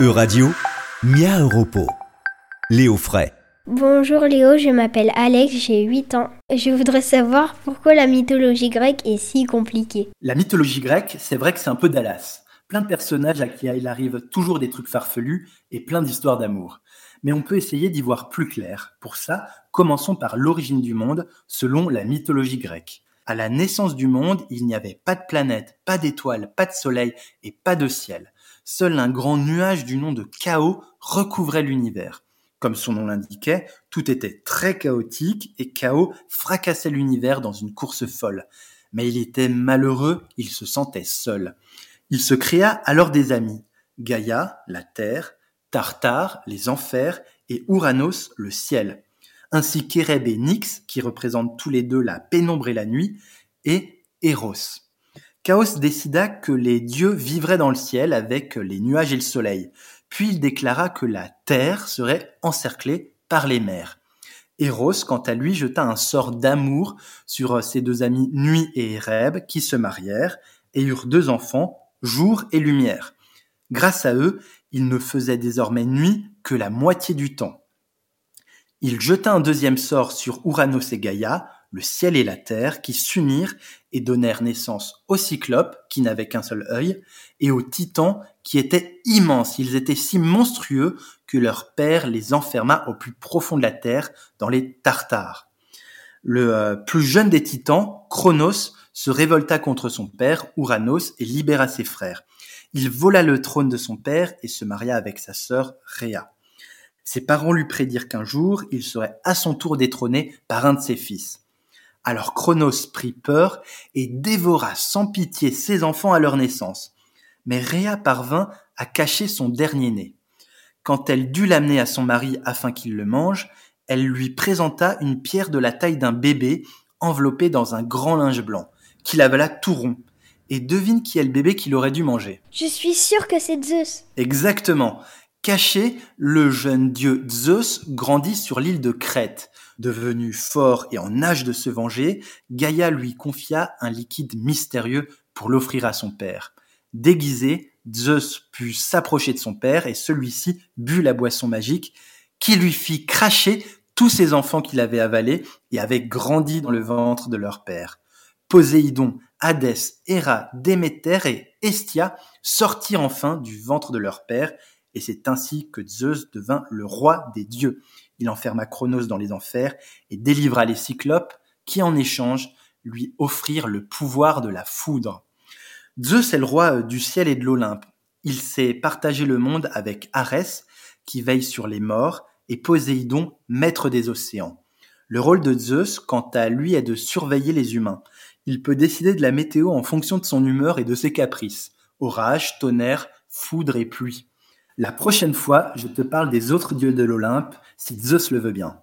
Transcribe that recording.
E-Radio, Mia Europo. Léo Fray. Bonjour Léo, je m'appelle Alex, j'ai 8 ans. Je voudrais savoir pourquoi la mythologie grecque est si compliquée. La mythologie grecque, c'est vrai que c'est un peu Dallas. Plein de personnages à qui il arrive toujours des trucs farfelus et plein d'histoires d'amour. Mais on peut essayer d'y voir plus clair. Pour ça, commençons par l'origine du monde selon la mythologie grecque. À la naissance du monde, il n'y avait pas de planète, pas d'étoiles, pas de soleil et pas de ciel. Seul un grand nuage du nom de chaos recouvrait l'univers. Comme son nom l'indiquait, tout était très chaotique et chaos fracassait l'univers dans une course folle. Mais il était malheureux, il se sentait seul. Il se créa alors des amis. Gaïa, la terre, Tartare, les enfers, et Ouranos, le ciel ainsi qu'Ereb et Nyx, qui représentent tous les deux la pénombre et la nuit, et Eros. Chaos décida que les dieux vivraient dans le ciel avec les nuages et le soleil, puis il déclara que la terre serait encerclée par les mers. Eros, quant à lui, jeta un sort d'amour sur ses deux amis Nuit et Ereb, qui se marièrent et eurent deux enfants, Jour et Lumière. Grâce à eux, il ne faisait désormais nuit que la moitié du temps. Il jeta un deuxième sort sur Ouranos et Gaïa, le ciel et la terre, qui s'unirent et donnèrent naissance aux cyclopes, qui n'avaient qu'un seul œil, et aux titans, qui étaient immenses. Ils étaient si monstrueux que leur père les enferma au plus profond de la terre, dans les Tartares. Le euh, plus jeune des titans, Chronos, se révolta contre son père, Ouranos, et libéra ses frères. Il vola le trône de son père et se maria avec sa sœur Rhea. Ses parents lui prédirent qu'un jour, il serait à son tour détrôné par un de ses fils. Alors Chronos prit peur et dévora sans pitié ses enfants à leur naissance. Mais Rhea parvint à cacher son dernier-né. Quand elle dut l'amener à son mari afin qu'il le mange, elle lui présenta une pierre de la taille d'un bébé enveloppée dans un grand linge blanc, qu'il avala tout rond. Et devine qui est le bébé qu'il aurait dû manger. Je suis sûre que c'est Zeus. Exactement. Caché, le jeune dieu Zeus grandit sur l'île de Crète. Devenu fort et en âge de se venger, Gaïa lui confia un liquide mystérieux pour l'offrir à son père. Déguisé, Zeus put s'approcher de son père et celui-ci but la boisson magique qui lui fit cracher tous ses enfants qu'il avait avalés et avaient grandi dans le ventre de leur père. Poséidon, Hadès, Héra, Déméter et Estia sortirent enfin du ventre de leur père et c'est ainsi que Zeus devint le roi des dieux. Il enferma Chronos dans les enfers et délivra les cyclopes qui en échange lui offrirent le pouvoir de la foudre. Zeus est le roi euh, du ciel et de l'Olympe. Il s'est partagé le monde avec Arès, qui veille sur les morts, et Poséidon, maître des océans. Le rôle de Zeus, quant à lui, est de surveiller les humains. Il peut décider de la météo en fonction de son humeur et de ses caprices. Orage, tonnerre, foudre et pluie. La prochaine fois, je te parle des autres dieux de l'Olympe, si Zeus le veut bien.